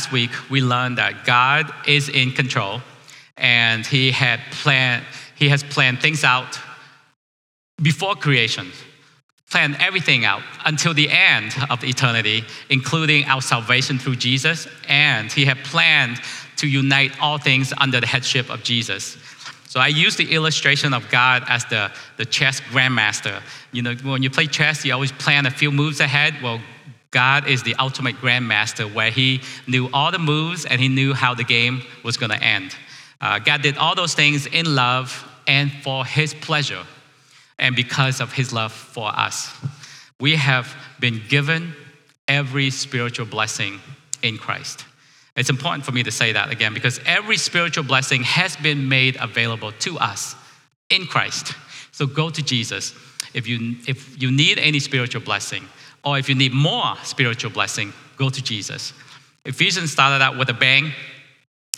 Last week we learned that God is in control and he had planned he has planned things out before creation planned everything out until the end of eternity including our salvation through jesus and he had planned to unite all things under the headship of jesus so I use the illustration of God as the, the chess grandmaster. You know, when you play chess, you always plan a few moves ahead. Well, God is the ultimate grandmaster where he knew all the moves and he knew how the game was going to end. Uh, God did all those things in love and for his pleasure and because of his love for us. We have been given every spiritual blessing in Christ. It's important for me to say that again because every spiritual blessing has been made available to us in Christ. So go to Jesus if you, if you need any spiritual blessing. Or if you need more spiritual blessing, go to Jesus. Ephesians started out with a bang.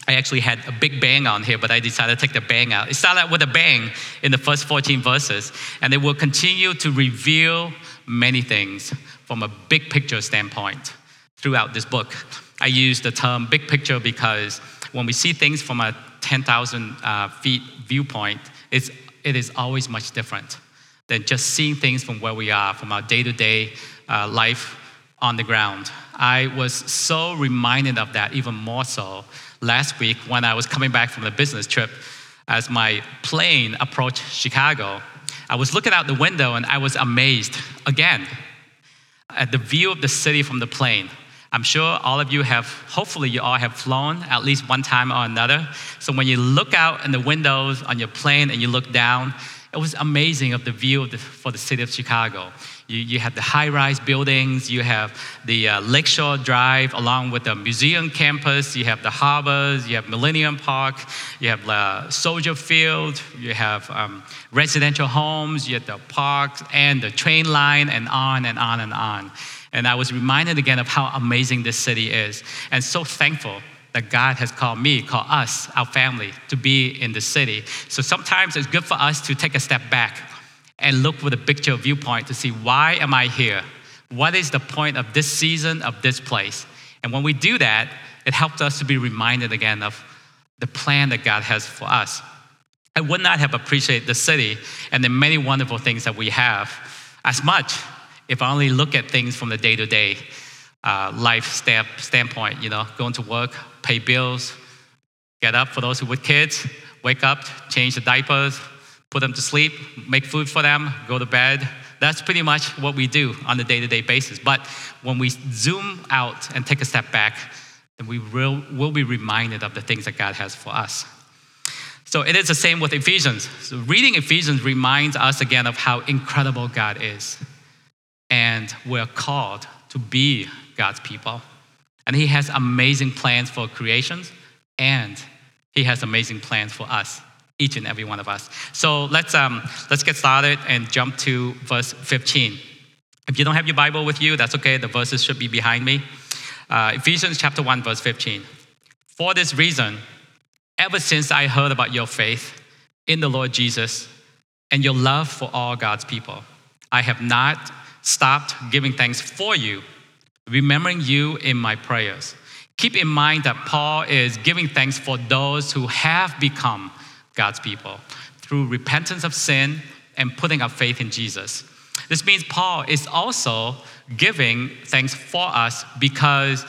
I actually had a big bang on here, but I decided to take the bang out. It started out with a bang in the first 14 verses, and it will continue to reveal many things from a big picture standpoint throughout this book. I use the term big picture because when we see things from a 10,000 uh, feet viewpoint, it's, it is always much different than just seeing things from where we are, from our day to day life on the ground. I was so reminded of that, even more so last week when I was coming back from the business trip as my plane approached Chicago. I was looking out the window and I was amazed again at the view of the city from the plane. I'm sure all of you have, hopefully, you all have flown at least one time or another. So when you look out in the windows on your plane and you look down, it was amazing of the view of the, for the city of Chicago. You, you have the high-rise buildings, you have the uh, Lakeshore Drive along with the museum campus, you have the harbors, you have Millennium Park, you have uh, Soldier Field, you have um, residential homes, you have the parks and the train line and on and on and on. And I was reminded again of how amazing this city is and so thankful that God has called me, called us, our family, to be in the city. So sometimes it's good for us to take a step back and look with a picture viewpoint to see why am I here? What is the point of this season, of this place? And when we do that, it helps us to be reminded again of the plan that God has for us. I would not have appreciated the city and the many wonderful things that we have as much if I only look at things from the day to day Uh, life stamp, standpoint, you know, going to work, pay bills, get up for those who with kids, wake up, change the diapers, put them to sleep, make food for them, go to bed. That's pretty much what we do on a day to day basis. But when we zoom out and take a step back, then we will, will be reminded of the things that God has for us. So it is the same with Ephesians. So reading Ephesians reminds us again of how incredible God is. And we're called to be God's people. And He has amazing plans for creations, and He has amazing plans for us, each and every one of us. So let's, um, let's get started and jump to verse 15. If you don't have your Bible with you, that's okay. The verses should be behind me. Uh, Ephesians chapter 1, verse 15. For this reason, ever since I heard about your faith in the Lord Jesus and your love for all God's people, I have not stopped giving thanks for you remembering you in my prayers. Keep in mind that Paul is giving thanks for those who have become God's people through repentance of sin and putting our faith in Jesus. This means Paul is also giving thanks for us because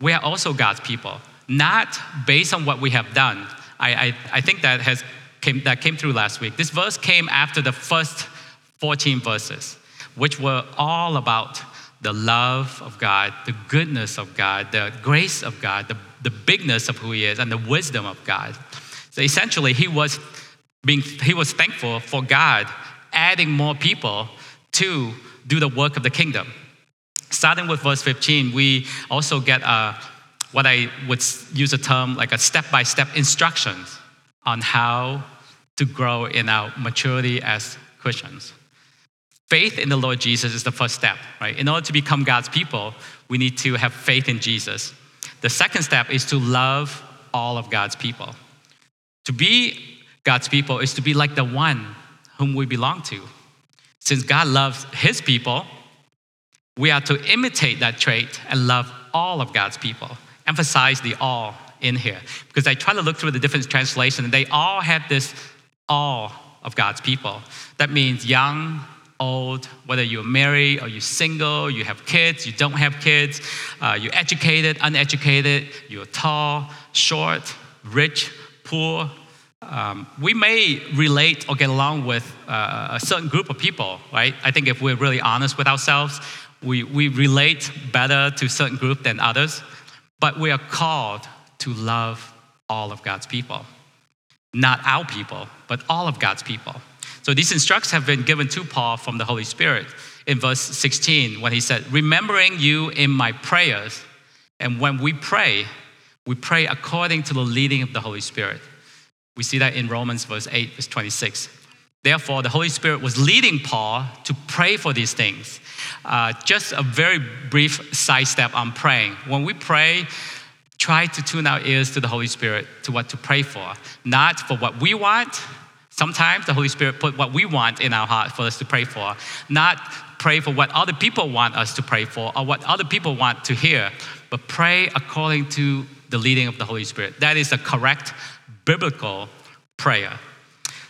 we are also God's people, not based on what we have done. I, I, I think that, has came, that came through last week. This verse came after the first 14 verses, which were all about the love of God, the goodness of God, the grace of God, the, the bigness of who He is, and the wisdom of God. So essentially, he was, being, he was thankful for God adding more people to do the work of the kingdom. Starting with verse 15, we also get a, what I would use a term like a step by step instructions on how to grow in our maturity as Christians. Faith in the Lord Jesus is the first step, right? In order to become God's people, we need to have faith in Jesus. The second step is to love all of God's people. To be God's people is to be like the one whom we belong to. Since God loves his people, we are to imitate that trait and love all of God's people. Emphasize the all in here. Because I try to look through the different translations, and they all have this all of God's people. That means young, old, whether you're married or you're single, you have kids, you don't have kids, uh, you're educated, uneducated, you're tall, short, rich, poor, um, we may relate or get along with uh, a certain group of people, right? I think if we're really honest with ourselves, we, we relate better to certain group than others, but we are called to love all of God's people. Not our people, but all of God's people. So these instructions have been given to Paul from the Holy Spirit in verse 16 when he said, Remembering you in my prayers. And when we pray, we pray according to the leading of the Holy Spirit. We see that in Romans verse 8, verse 26. Therefore, the Holy Spirit was leading Paul to pray for these things. Uh, just a very brief sidestep on praying. When we pray, try to tune our ears to the Holy Spirit to what to pray for, not for what we want. Sometimes the Holy Spirit put what we want in our heart for us to pray for, not pray for what other people want us to pray for or what other people want to hear, but pray according to the leading of the Holy Spirit. That is a correct biblical prayer.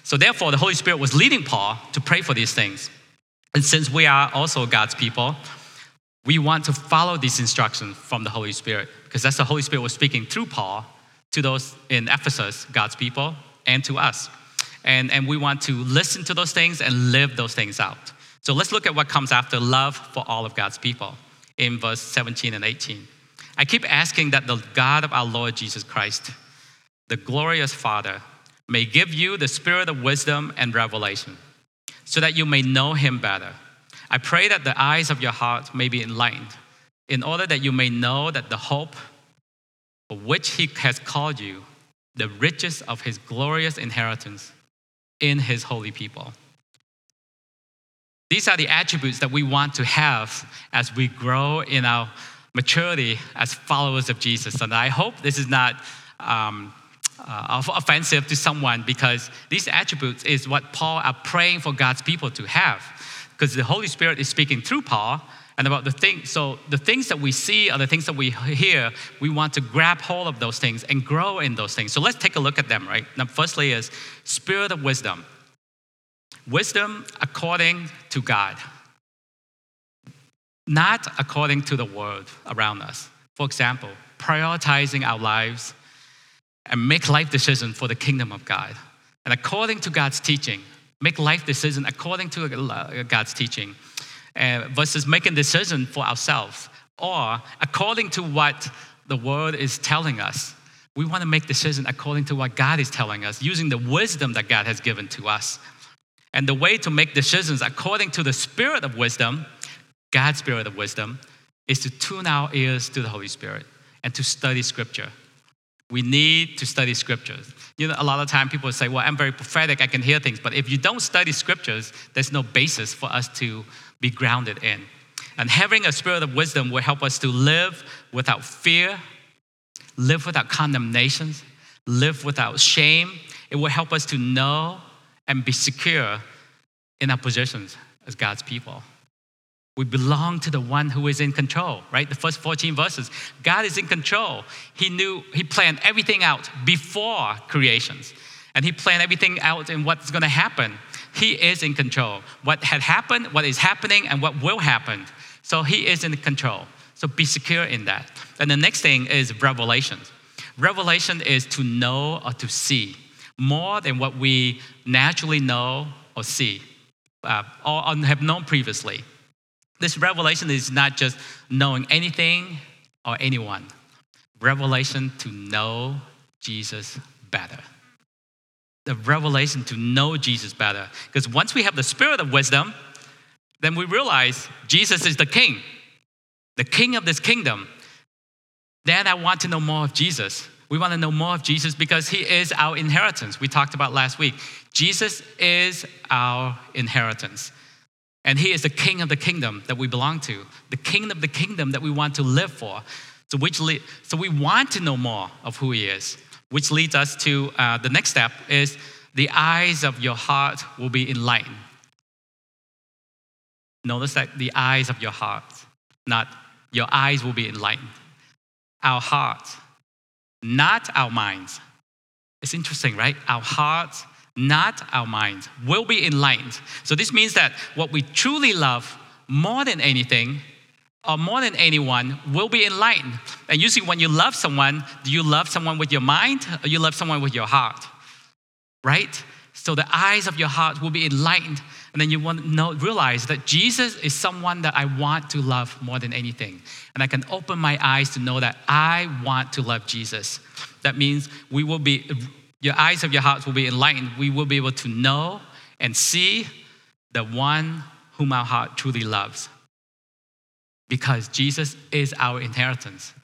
So, therefore, the Holy Spirit was leading Paul to pray for these things. And since we are also God's people, we want to follow these instructions from the Holy Spirit because that's the Holy Spirit was speaking through Paul to those in Ephesus, God's people, and to us. And, and we want to listen to those things and live those things out. So let's look at what comes after love for all of God's people in verse 17 and 18. I keep asking that the God of our Lord Jesus Christ, the glorious Father, may give you the spirit of wisdom and revelation, so that you may know him better. I pray that the eyes of your heart may be enlightened, in order that you may know that the hope for which he has called you, the riches of his glorious inheritance in his holy people. These are the attributes that we want to have as we grow in our maturity as followers of Jesus. And I hope this is not um, uh, offensive to someone because these attributes is what Paul are praying for God's people to have. Because the Holy Spirit is speaking through Paul and about the things. So the things that we see or the things that we hear, we want to grab hold of those things and grow in those things. So let's take a look at them, right? Now, firstly is spirit of wisdom. Wisdom according to God, not according to the world around us. For example, prioritizing our lives and make life decisions for the kingdom of God. And according to God's teaching, make life decisions according to God's teaching uh, versus making decisions for ourselves or according to what the world is telling us. We want to make decisions according to what God is telling us, using the wisdom that God has given to us. And the way to make decisions according to the spirit of wisdom, God's spirit of wisdom, is to tune our ears to the Holy Spirit and to study scripture. We need to study scriptures. You know, a lot of time people say, well, I'm very prophetic, I can hear things. But if you don't study scriptures, there's no basis for us to be grounded in. And having a spirit of wisdom will help us to live without fear, live without condemnation, live without shame. It will help us to know and be secure in our positions as God's people. We belong to the one who is in control, right? The first 14 verses. God is in control. He knew, He planned everything out before creations. And He planned everything out in what's going to happen. He is in control. What had happened, what is happening, and what will happen. So He is in control. So be secure in that. And the next thing is revelation. Revelation is to know or to see more than what we naturally know or see uh, or have known previously. This revelation is not just knowing anything or anyone, revelation to know Jesus better. The revelation to know Jesus better. Because once we have the spirit of wisdom, then we realize Jesus is the king, the king of this kingdom. Then I want to know more of Jesus. We want to know more of Jesus because he is our inheritance. We talked about last week. Jesus is our inheritance. And he is the king of the kingdom that we belong to, the king of the kingdom that we want to live for. So, which so we want to know more of who he is, which leads us to uh, the next step is the eyes of your heart will be enlightened. Notice that the eyes of your heart, not your eyes will be enlightened. Our hearts, not our minds. It's interesting, right? Our hearts, not our minds, will be enlightened. So this means that what we truly love more than anything or more than anyone will be enlightened. And usually, when you love someone, do you love someone with your mind or you love someone with your heart? Right? So the eyes of your heart will be enlightened. And then you want to know, realize that Jesus is someone that I want to love more than anything. And I can open my eyes to know that I want to love Jesus. That means we will be, your eyes of your heart will be enlightened. We will be able to know and see the one whom our heart truly loves because Jesus is our inheritance.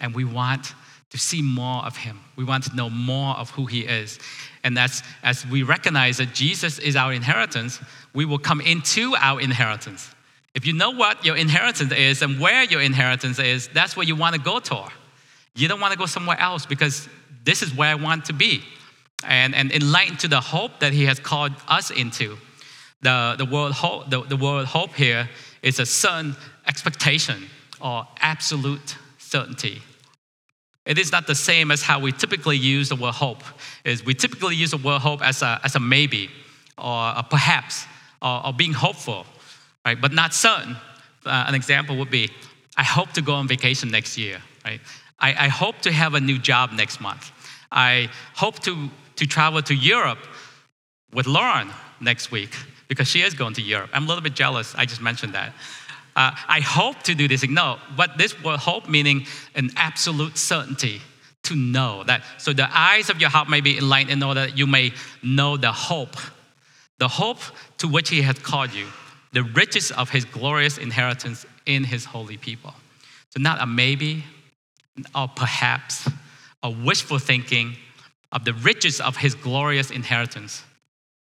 And we want to see more of him. We want to know more of who he is. And that's as we recognize that Jesus is our inheritance, we will come into our inheritance. If you know what your inheritance is and where your inheritance is, that's where you want to go to. You don't want to go somewhere else because this is where I want to be. And, and enlightened to the hope that he has called us into. The, the, word hope, the, the word hope here is a certain expectation or absolute certainty. It is not the same as how we typically use the word hope. Is we typically use the word hope as a, as a maybe or a perhaps or, or being hopeful, right? But not certain. Uh, an example would be, I hope to go on vacation next year, right? I, I hope to have a new job next month. I hope to, to travel to Europe with Lauren next week because she is going to Europe. I'm a little bit jealous. I just mentioned that uh, I hope to do this. No, but this word hope meaning an absolute certainty to know that. So the eyes of your heart may be enlightened in order that you may know the hope, the hope to which He has called you, the riches of His glorious inheritance in His holy people. So not a maybe, or perhaps, a wishful thinking of the riches of His glorious inheritance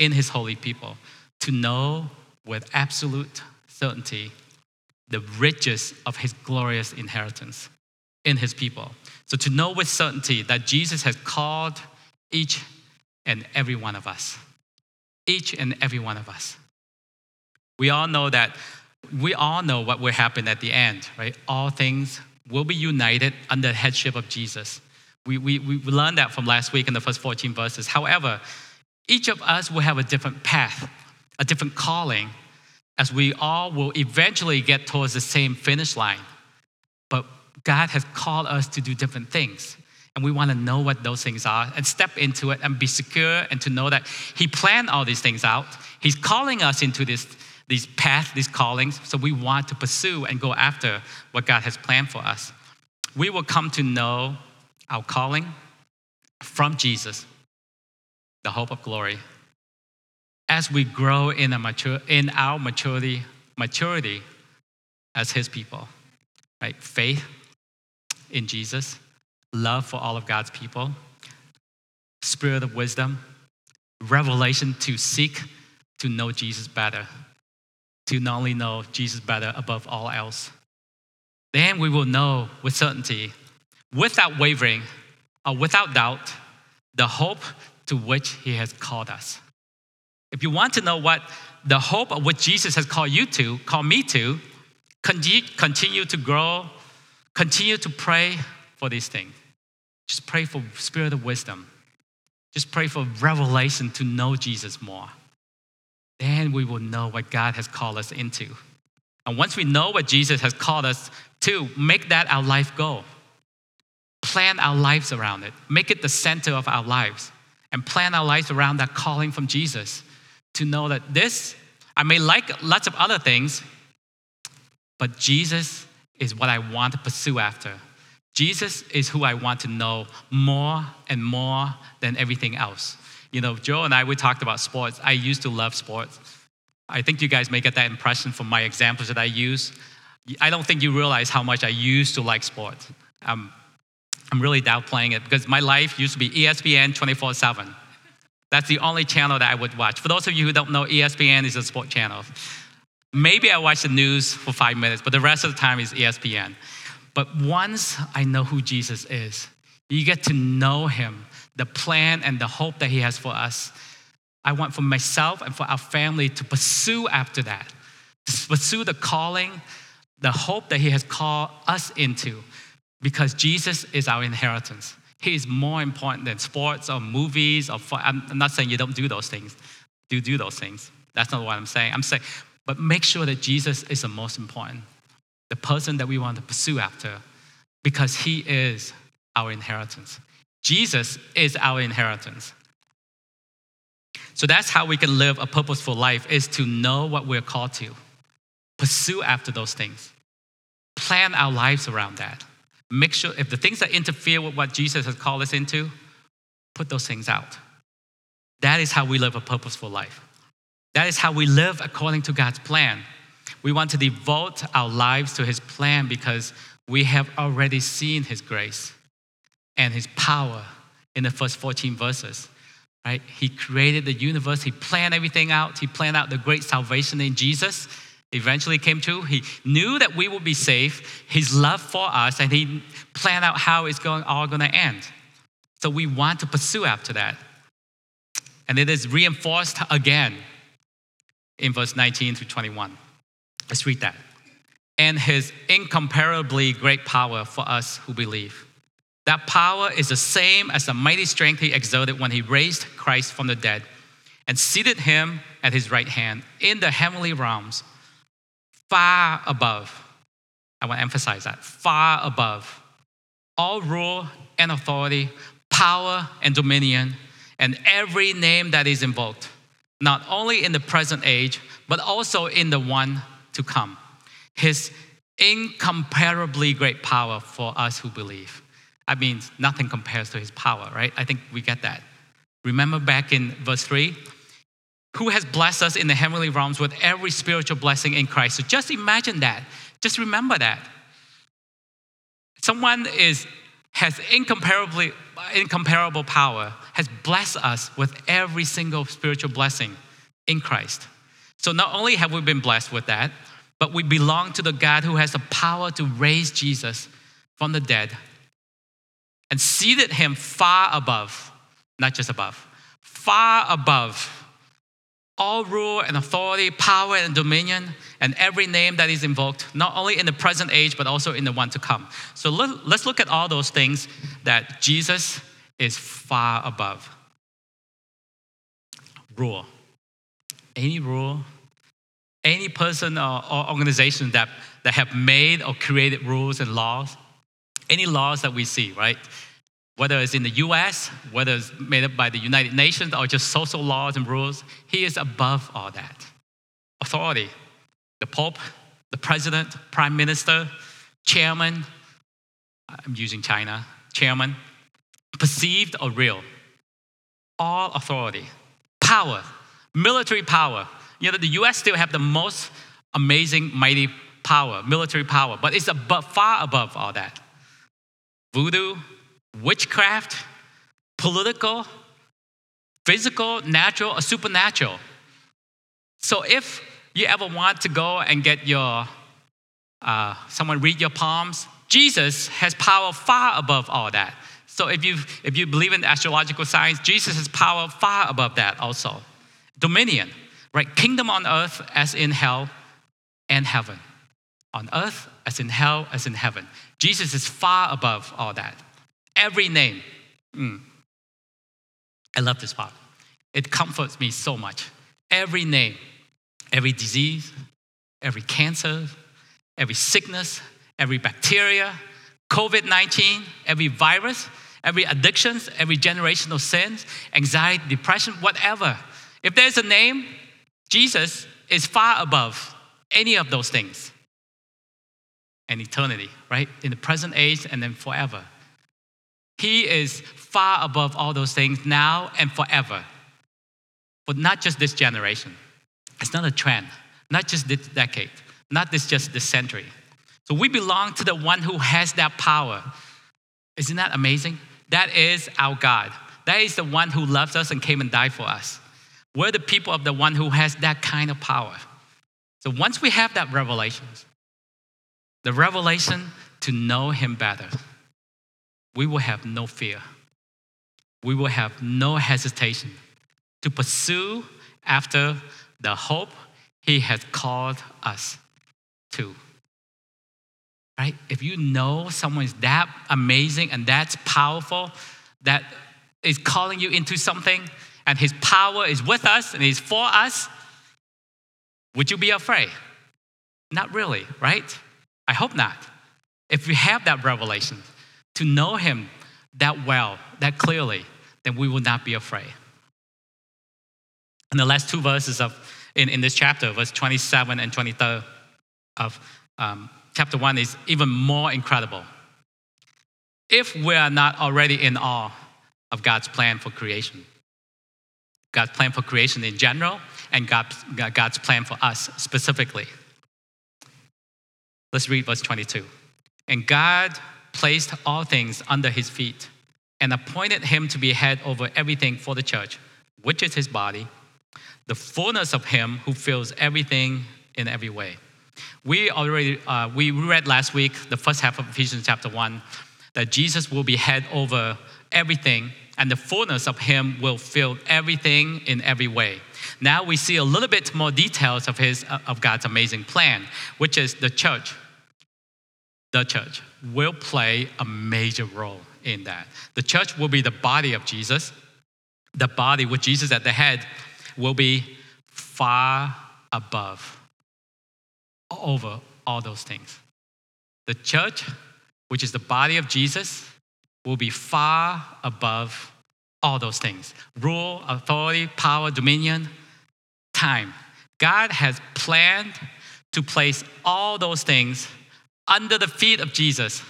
in His holy people, to know with absolute certainty the riches of his glorious inheritance in his people. So to know with certainty that Jesus has called each and every one of us, each and every one of us. We all know that, we all know what will happen at the end, right? All things will be united under the headship of Jesus. We, we, we learned that from last week in the first 14 verses. However, each of us will have a different path, a different calling, as we all will eventually get towards the same finish line. But God has called us to do different things. And we want to know what those things are and step into it and be secure and to know that He planned all these things out. He's calling us into this, these paths, these callings. So we want to pursue and go after what God has planned for us. We will come to know our calling from Jesus, the hope of glory, as we grow in, mature, in our maturity, maturity as His people, right? Faith in Jesus, love for all of God's people, spirit of wisdom, revelation to seek to know Jesus better, to not only know Jesus better above all else. Then we will know with certainty, without wavering or without doubt, the hope to which He has called us. If you want to know what the hope of what Jesus has called you to, called me to, continue to grow, continue to pray for these things. Just pray for spirit of wisdom. Just pray for revelation to know Jesus more. Then we will know what God has called us into. And once we know what Jesus has called us to, make that our life goal. Plan our lives around it. Make it the center of our lives. And plan our lives around that calling from Jesus to know that this, I may like lots of other things, but Jesus is what I want to pursue after. Jesus is who I want to know more and more than everything else. You know, Joe and I, we talked about sports. I used to love sports. I think you guys may get that impression from my examples that I use. I don't think you realize how much I used to like sports. Um, I'm really downplaying it because my life used to be ESPN 24 7. That's the only channel that I would watch. For those of you who don't know, ESPN is a sport channel. Maybe I watch the news for five minutes, but the rest of the time is ESPN. But once I know who Jesus is, you get to know him, the plan and the hope that he has for us. I want for myself and for our family to pursue after that, to pursue the calling, the hope that he has called us into, because Jesus is our inheritance. He is more important than sports or movies or I'm not saying you don't do those things. Do do those things. That's not what I'm saying. I'm saying, but make sure that Jesus is the most important, the person that we want to pursue after, because he is our inheritance. Jesus is our inheritance. So that's how we can live a purposeful life is to know what we're called to. Pursue after those things. Plan our lives around that. Make sure if the things that interfere with what Jesus has called us into, put those things out. That is how we live a purposeful life. That is how we live according to God's plan. We want to devote our lives to His plan because we have already seen His grace and His power in the first 14 verses. Right? He created the universe, He planned everything out, He planned out the great salvation in Jesus. Eventually came to. He knew that we would be safe, His love for us, and He planned out how it's going, all going to end. So we want to pursue after that. And it is reinforced again in verse 19 through 21. Let's read that. And his incomparably great power for us who believe. That power is the same as the mighty strength he exerted when he raised Christ from the dead and seated him at his right hand in the heavenly realms, far above. I want to emphasize that far above all rule and authority, power and dominion, and every name that is invoked not only in the present age, but also in the one to come. His incomparably great power for us who believe. I mean, nothing compares to his power, right? I think we get that. Remember back in verse 3? Who has blessed us in the heavenly realms with every spiritual blessing in Christ? So just imagine that. Just remember that. Someone is, has incomparably, incomparable power has blessed us with every single spiritual blessing in Christ. So not only have we been blessed with that, but we belong to the God who has the power to raise Jesus from the dead and seated him far above, not just above, far above all rule and authority, power and dominion, and every name that is invoked, not only in the present age, but also in the one to come. So let's look at all those things that Jesus is far above. Rule. Any rule, any person or, or organization that, that have made or created rules and laws, any laws that we see, right? Whether it's in the US, whether it's made up by the United Nations or just social laws and rules, he is above all that. Authority, the Pope, the President, Prime Minister, Chairman, I'm using China, Chairman, perceived or real. All authority, power, military power. You know, the US still have the most amazing, mighty power, military power, but it's above, far above all that. Voodoo, witchcraft, political, physical, natural, or supernatural. So if you ever want to go and get your, uh, someone read your palms, Jesus has power far above all that. So if you if you believe in astrological science, Jesus has power far above that also. Dominion, right? Kingdom on earth as in hell and heaven. On earth as in hell as in heaven. Jesus is far above all that. Every name. Mm. I love this part. It comforts me so much. Every name, every disease, every cancer, every sickness, every bacteria, COVID 19, every virus, every addictions, every generational sins, anxiety, depression, whatever. If there's a name, Jesus is far above any of those things. And eternity, right? In the present age and then forever. He is far above all those things now and forever. But not just this generation. It's not a trend, not just this decade, not this just this century. So we belong to the one who has that power. Isn't that amazing? That is our God. That is the one who loves us and came and died for us. We're the people of the one who has that kind of power. So once we have that revelation, the revelation to know him better, we will have no fear. We will have no hesitation to pursue after the hope he has called us to. Right? If you know someone is that amazing and that's powerful, that is calling you into something, and his power is with us and he's for us, would you be afraid? Not really, right? I hope not. If we have that revelation to know him that well, that clearly, then we will not be afraid. And the last two verses of in, in this chapter, verse 27 and 23 of um, chapter 1 is even more incredible. If we are not already in awe of God's plan for creation, God's plan for creation in general, and God's, God's plan for us specifically. Let's read verse 22. And God placed all things under his feet and appointed him to be head over everything for the church, which is his body, the fullness of him who fills everything in every way. We already uh, we read last week the first half of Ephesians chapter one that Jesus will be head over everything, and the fullness of him will fill everything in every way. Now we see a little bit more details of his of God's amazing plan, which is the church. The church will play a major role in that. The church will be the body of Jesus. The body with Jesus at the head will be far above over all those things. The church, which is the body of Jesus, will be far above all those things rule, authority, power, dominion, time. God has planned to place all those things under the feet of Jesus.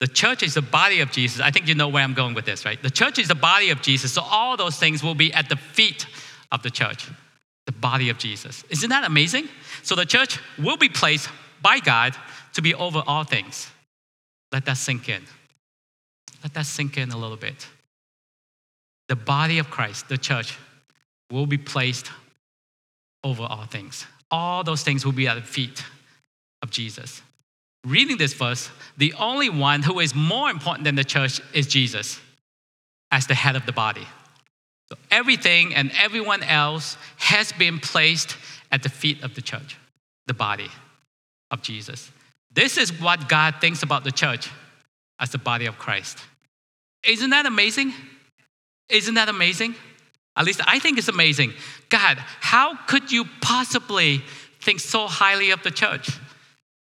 The church is the body of Jesus. I think you know where I'm going with this, right? The church is the body of Jesus. So all those things will be at the feet of the church, the body of Jesus. Isn't that amazing? So the church will be placed by God to be over all things. Let that sink in. Let that sink in a little bit. The body of Christ, the church, will be placed over all things. All those things will be at the feet of Jesus. Reading this verse, the only one who is more important than the church is Jesus as the head of the body. So everything and everyone else has been placed at the feet of the church, the body of Jesus. This is what God thinks about the church as the body of Christ. Isn't that amazing? Isn't that amazing? At least I think it's amazing. God, how could you possibly think so highly of the church?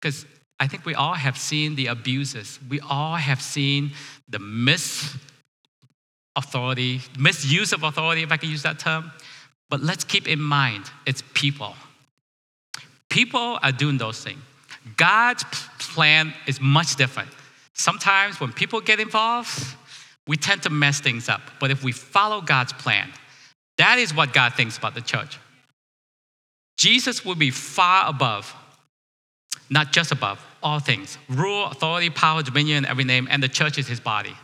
Because I think we all have seen the abuses. We all have seen the mis authority, misuse of authority, if I can use that term. But let's keep in mind it's people. People are doing those things. God's plan is much different. Sometimes when people get involved, we tend to mess things up. But if we follow God's plan, that is what God thinks about the church. Jesus will be far above, not just above, all things rule, authority, power, dominion, every name, and the church is his body.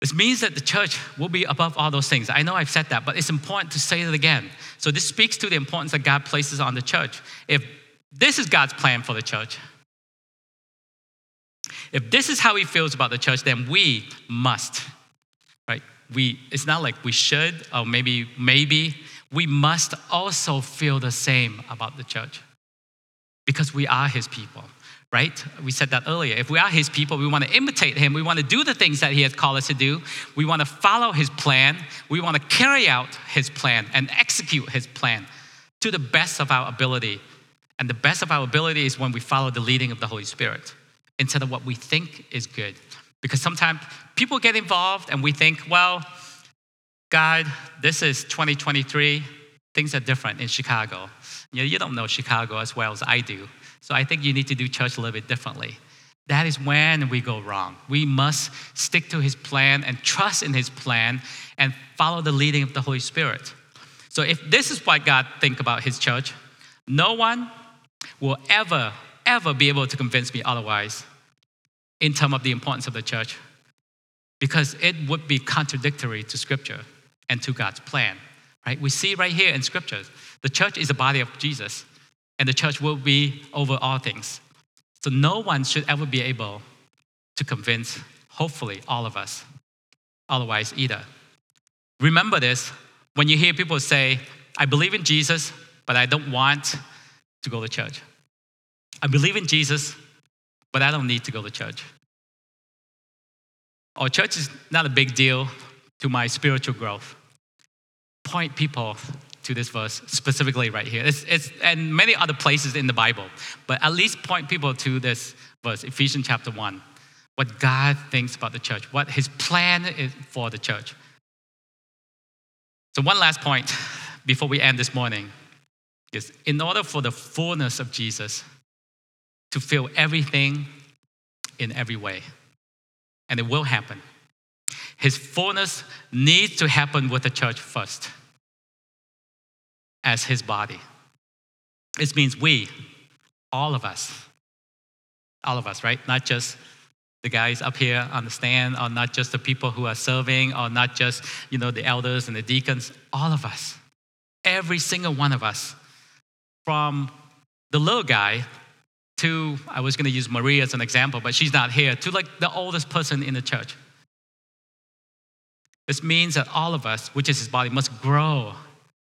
This means that the church will be above all those things. I know I've said that, but it's important to say it again. So, this speaks to the importance that God places on the church. If this is God's plan for the church, if this is how He feels about the church, then we must, right? We, it's not like we should, or maybe, maybe, we must also feel the same about the church because we are His people right? We said that earlier. If we are his people, we want to imitate him. We want to do the things that he has called us to do. We want to follow his plan. We want to carry out his plan and execute his plan to the best of our ability. And the best of our ability is when we follow the leading of the Holy Spirit instead of what we think is good. Because sometimes people get involved and we think, well, God, this is 2023. Things are different in Chicago. You, know, you don't know Chicago as well as I do. So I think you need to do church a little bit differently. That is when we go wrong. We must stick to his plan and trust in his plan and follow the leading of the Holy Spirit. So if this is what God think about his church, no one will ever, ever be able to convince me otherwise in terms of the importance of the church because it would be contradictory to scripture and to God's plan. Right? We see right here in scriptures, the church is the body of Jesus, and the church will be over all things. So no one should ever be able to convince, hopefully, all of us, otherwise either. Remember this when you hear people say, I believe in Jesus, but I don't want to go to church. I believe in Jesus, but I don't need to go to church. Or church is not a big deal to my spiritual growth. Point people to this verse specifically right here. It's, it's, and many other places in the Bible, but at least point people to this verse, Ephesians chapter 1. What God thinks about the church, what his plan is for the church. So, one last point before we end this morning is in order for the fullness of Jesus to fill everything in every way, and it will happen, his fullness needs to happen with the church first as his body. This means we, all of us, all of us, right? Not just the guys up here on the stand, or not just the people who are serving, or not just, you know, the elders and the deacons, all of us. Every single one of us. From the little guy to, I was going to use Maria as an example, but she's not here, to like the oldest person in the church. This means that all of us, which is his body, must grow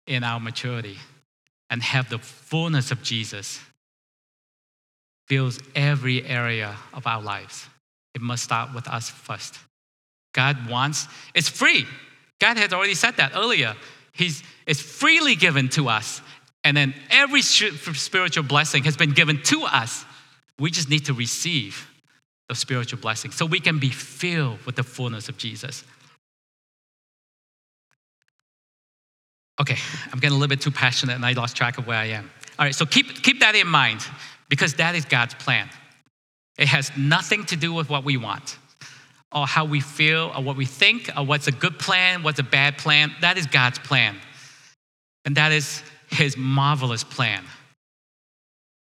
in our maturity and have the fullness of Jesus fills every area of our lives. It must start with us first. God wants, it's free. God has already said that earlier. He's, it's freely given to us. And then every spiritual blessing has been given to us. We just need to receive the spiritual blessing so we can be filled with the fullness of Jesus. Okay, I'm getting a little bit too passionate and I lost track of where I am. All right, so keep, keep that in mind because that is God's plan. It has nothing to do with what we want or how we feel or what we think or what's a good plan, what's a bad plan. That is God's plan. And that is His marvelous plan.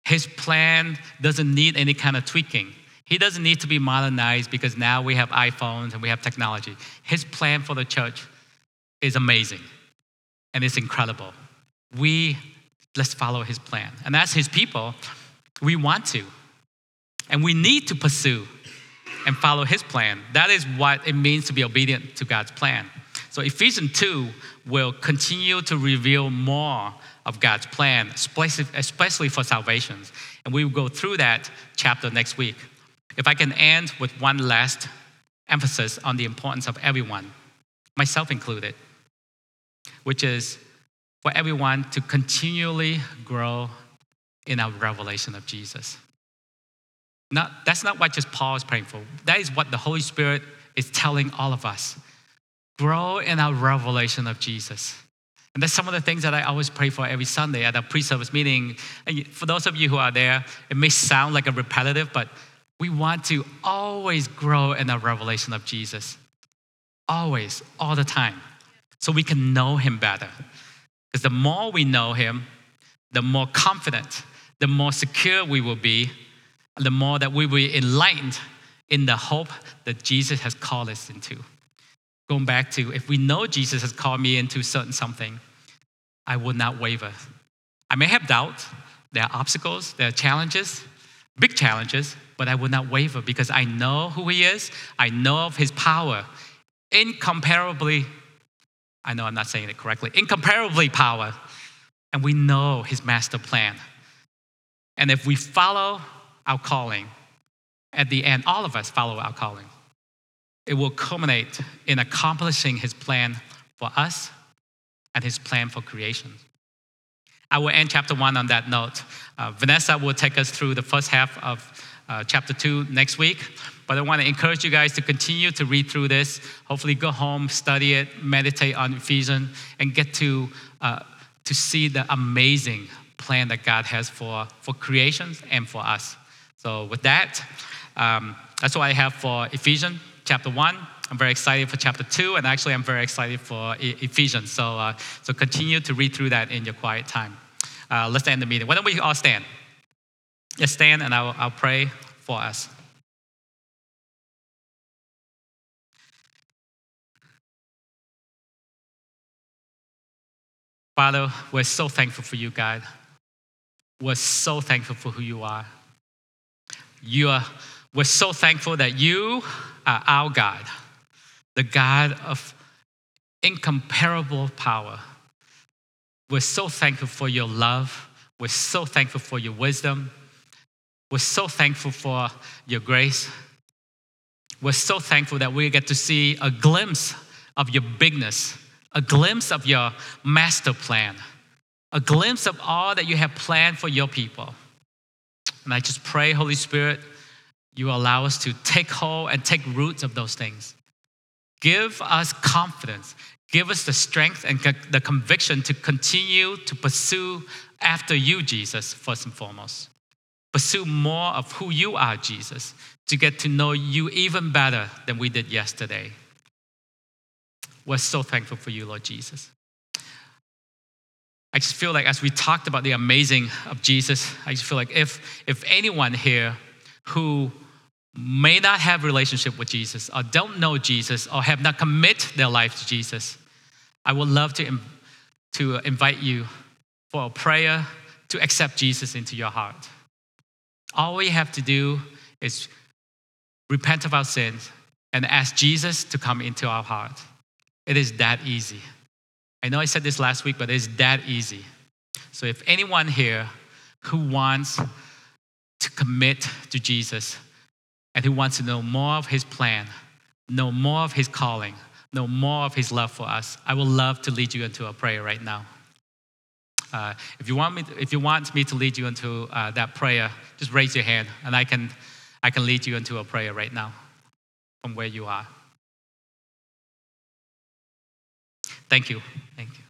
His plan doesn't need any kind of tweaking. He doesn't need to be modernized because now we have iPhones and we have technology. His plan for the church is amazing and it's incredible. We, let's follow his plan. And as his people, we want to. And we need to pursue and follow his plan. That is what it means to be obedient to God's plan. So Ephesians 2 will continue to reveal more of God's plan, especially for salvations. And we will go through that chapter next week. If I can end with one last emphasis on the importance of everyone, myself included which is for everyone to continually grow in our revelation of Jesus. Not, that's not what just Paul is praying for. That is what the Holy Spirit is telling all of us. Grow in our revelation of Jesus. And that's some of the things that I always pray for every Sunday at a pre service meeting. And for those of you who are there, it may sound like a repetitive, but we want to always grow in our revelation of Jesus. Always, all the time so we can know Him better. Because the more we know Him, the more confident, the more secure we will be, the more that we will be enlightened in the hope that Jesus has called us into. Going back to if we know Jesus has called me into certain something, I will not waver. I may have doubt, there are obstacles, there are challenges, big challenges, but I will not waver because I know who He is, I know of His power, incomparably I know I'm not saying it correctly, incomparably power. And we know his master plan. And if we follow our calling, at the end, all of us follow our calling, it will culminate in accomplishing his plan for us and his plan for creation. I will end chapter one on that note. Uh, Vanessa will take us through the first half of uh, chapter 2 next week. But I want to encourage you guys to continue to read through this. Hopefully, go home, study it, meditate on Ephesians, and get to, uh, to see the amazing plan that God has for, for creations and for us. So, with that, um, that's what I have for Ephesians chapter 1. I'm very excited for chapter two, and actually, I'm very excited for e- Ephesians. So, uh, so continue to read through that in your quiet time. Uh, let's end the meeting. Why don't we all stand? Let's stand, and I'll, I'll pray for us. Father, we're so thankful for you, God. We're so thankful for who you are. You are we're so thankful that you are our God, the God of incomparable power. We're so thankful for your love. We're so thankful for your wisdom. We're so thankful for your grace. We're so thankful that we get to see a glimpse of your bigness, a glimpse of your master plan, a glimpse of all that you have planned for your people. And I just pray, Holy Spirit, you allow us to take hold and take roots of those things. Give us confidence. Give us the strength and the conviction to continue to pursue after you, Jesus, first and foremost. Pursue more of who you are, Jesus, to get to know you even better than we did yesterday. We're so thankful for you, Lord Jesus. I just feel like as we talked about the amazing of Jesus, I just feel like if, if anyone here who may not have relationship with Jesus or don't know Jesus or have not commit their life to Jesus, I would love to, to invite you for a prayer to accept Jesus into your heart. All we have to do is repent of our sins and ask Jesus to come into our heart. It is that easy. I know I said this last week, but it's that easy. So if anyone here who wants to commit to Jesus and who wants to know more of his plan, know more of his calling, know more of his love for us, I would love to lead you into a prayer right now. Uh, if, you want me to, if you want me to lead you into uh, that prayer, just raise your hand and I can, I can lead you into a prayer right now from where you are. Thank you. Thank you.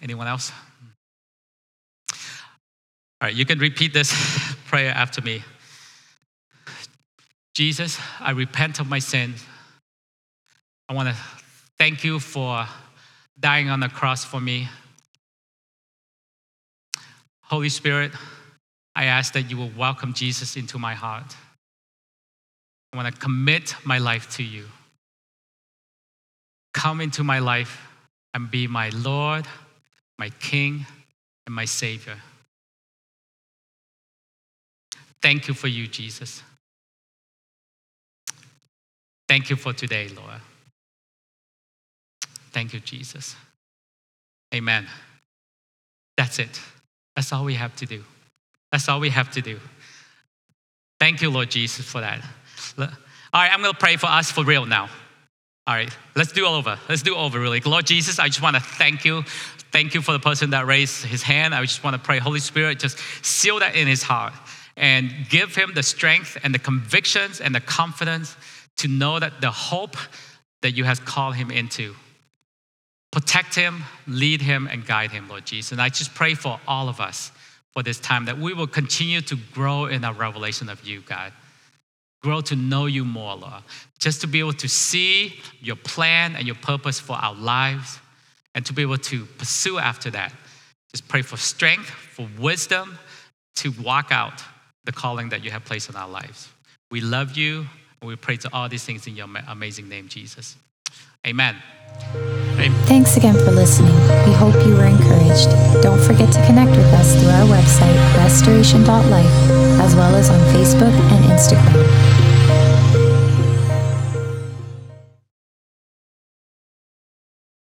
Anyone else? All right, you can repeat this prayer after me. Jesus, I repent of my sins. I want to thank you for dying on the cross for me. Holy Spirit, I ask that you will welcome Jesus into my heart. I want to commit my life to you. Come into my life and be my Lord, my King, and my Savior. Thank you for you, Jesus. Thank you for today, Lord. Thank you, Jesus. Amen. That's it. That's all we have to do. That's all we have to do. Thank you, Lord Jesus, for that. All right, I'm going to pray for us for real now. All right, let's do all over. Let's do over really. Lord Jesus, I just want to thank you. Thank you for the person that raised his hand. I just want to pray, Holy Spirit, just seal that in his heart and give him the strength and the convictions and the confidence to know that the hope that you have called him into. Protect him, lead him, and guide him, Lord Jesus. And I just pray for all of us for this time that we will continue to grow in our revelation of you, God. Grow to know you more, Lord. Just to be able to see your plan and your purpose for our lives and to be able to pursue after that. Just pray for strength, for wisdom to walk out the calling that you have placed on our lives. We love you and we pray to all these things in your amazing name, Jesus. Amen. Amen. Thanks again for listening. We hope you were encouraged. Don't forget to connect with us through our website, restoration.life, as well as on Facebook and Instagram.